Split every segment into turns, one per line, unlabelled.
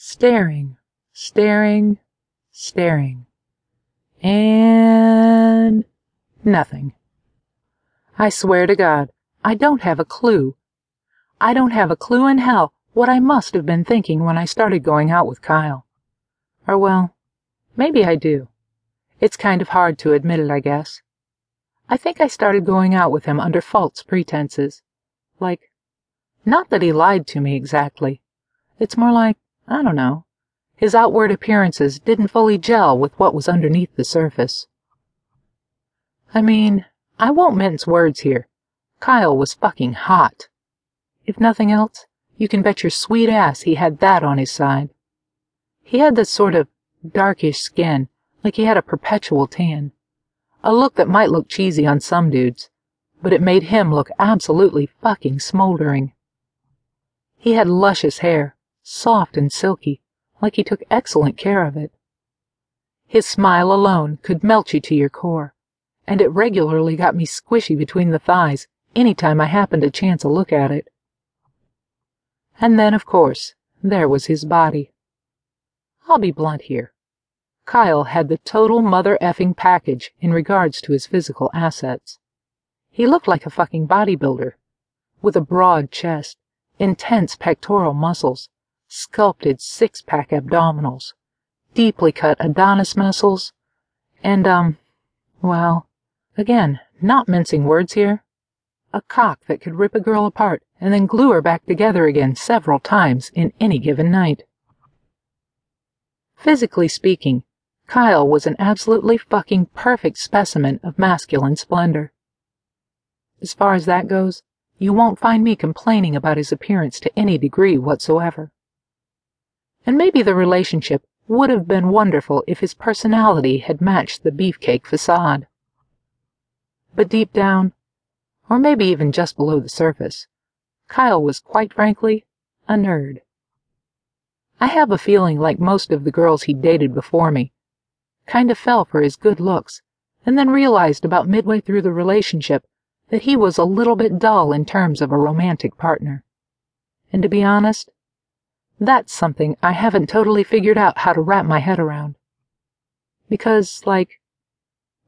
staring, staring, staring. And nothing. I swear to God, I don't have a clue. I don't have a clue in hell what I must have been thinking when I started going out with Kyle. Or, well, maybe I do. It's kind of hard to admit it, I guess. I think I started going out with him under false pretenses. Like, not that he lied to me exactly. It's more like, I don't know, his outward appearances didn't fully gel with what was underneath the surface. I mean, I won't mince words here. Kyle was fucking hot. If nothing else, you can bet your sweet ass he had that on his side. He had this sort of darkish skin, like he had a perpetual tan. A look that might look cheesy on some dudes, but it made him look absolutely fucking smoldering. He had luscious hair, soft and silky, like he took excellent care of it. His smile alone could melt you to your core, and it regularly got me squishy between the thighs any time I happened to chance a look at it. And then, of course, there was his body. I'll be blunt here. Kyle had the total mother effing package in regards to his physical assets. He looked like a fucking bodybuilder, with a broad chest, intense pectoral muscles, sculpted six pack abdominals, deeply cut Adonis muscles, and, um, well, again, not mincing words here, a cock that could rip a girl apart and then glue her back together again several times in any given night. Physically speaking, Kyle was an absolutely fucking perfect specimen of masculine splendor. As far as that goes, you won't find me complaining about his appearance to any degree whatsoever. And maybe the relationship would have been wonderful if his personality had matched the beefcake facade. But deep down, or maybe even just below the surface, Kyle was quite frankly a nerd. I have a feeling like most of the girls he dated before me, kind of fell for his good looks, and then realized about midway through the relationship that he was a little bit dull in terms of a romantic partner. And to be honest, that's something I haven't totally figured out how to wrap my head around. Because, like,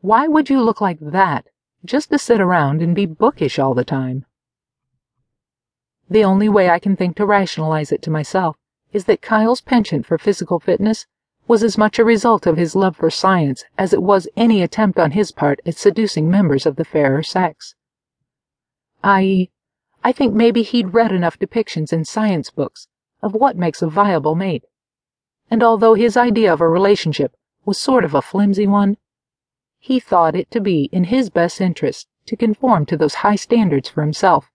why would you look like that just to sit around and be bookish all the time? The only way I can think to rationalize it to myself is that Kyle's penchant for physical fitness was as much a result of his love for science as it was any attempt on his part at seducing members of the fairer sex i.e., I think maybe he'd read enough depictions in science books of what makes a viable mate. And although his idea of a relationship was sort of a flimsy one, he thought it to be in his best interest to conform to those high standards for himself,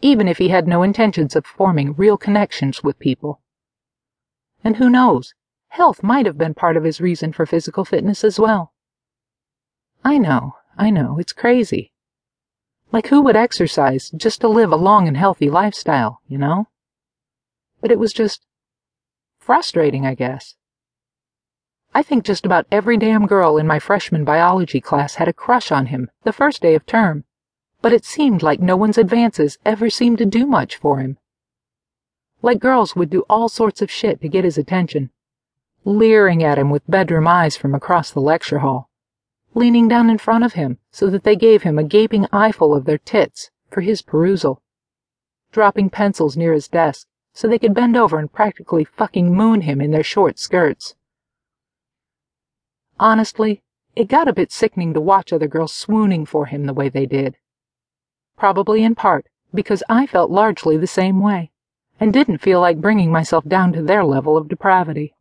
even if he had no intentions of forming real connections with people. And who knows, health might have been part of his reason for physical fitness as well. I know, I know, it's crazy. Like who would exercise just to live a long and healthy lifestyle, you know? But it was just frustrating, I guess. I think just about every damn girl in my freshman biology class had a crush on him the first day of term, but it seemed like no one's advances ever seemed to do much for him. Like girls would do all sorts of shit to get his attention, leering at him with bedroom eyes from across the lecture hall leaning down in front of him so that they gave him a gaping eyeful of their tits for his perusal, dropping pencils near his desk so they could bend over and practically fucking moon him in their short skirts. Honestly, it got a bit sickening to watch other girls swooning for him the way they did. Probably in part because I felt largely the same way and didn't feel like bringing myself down to their level of depravity.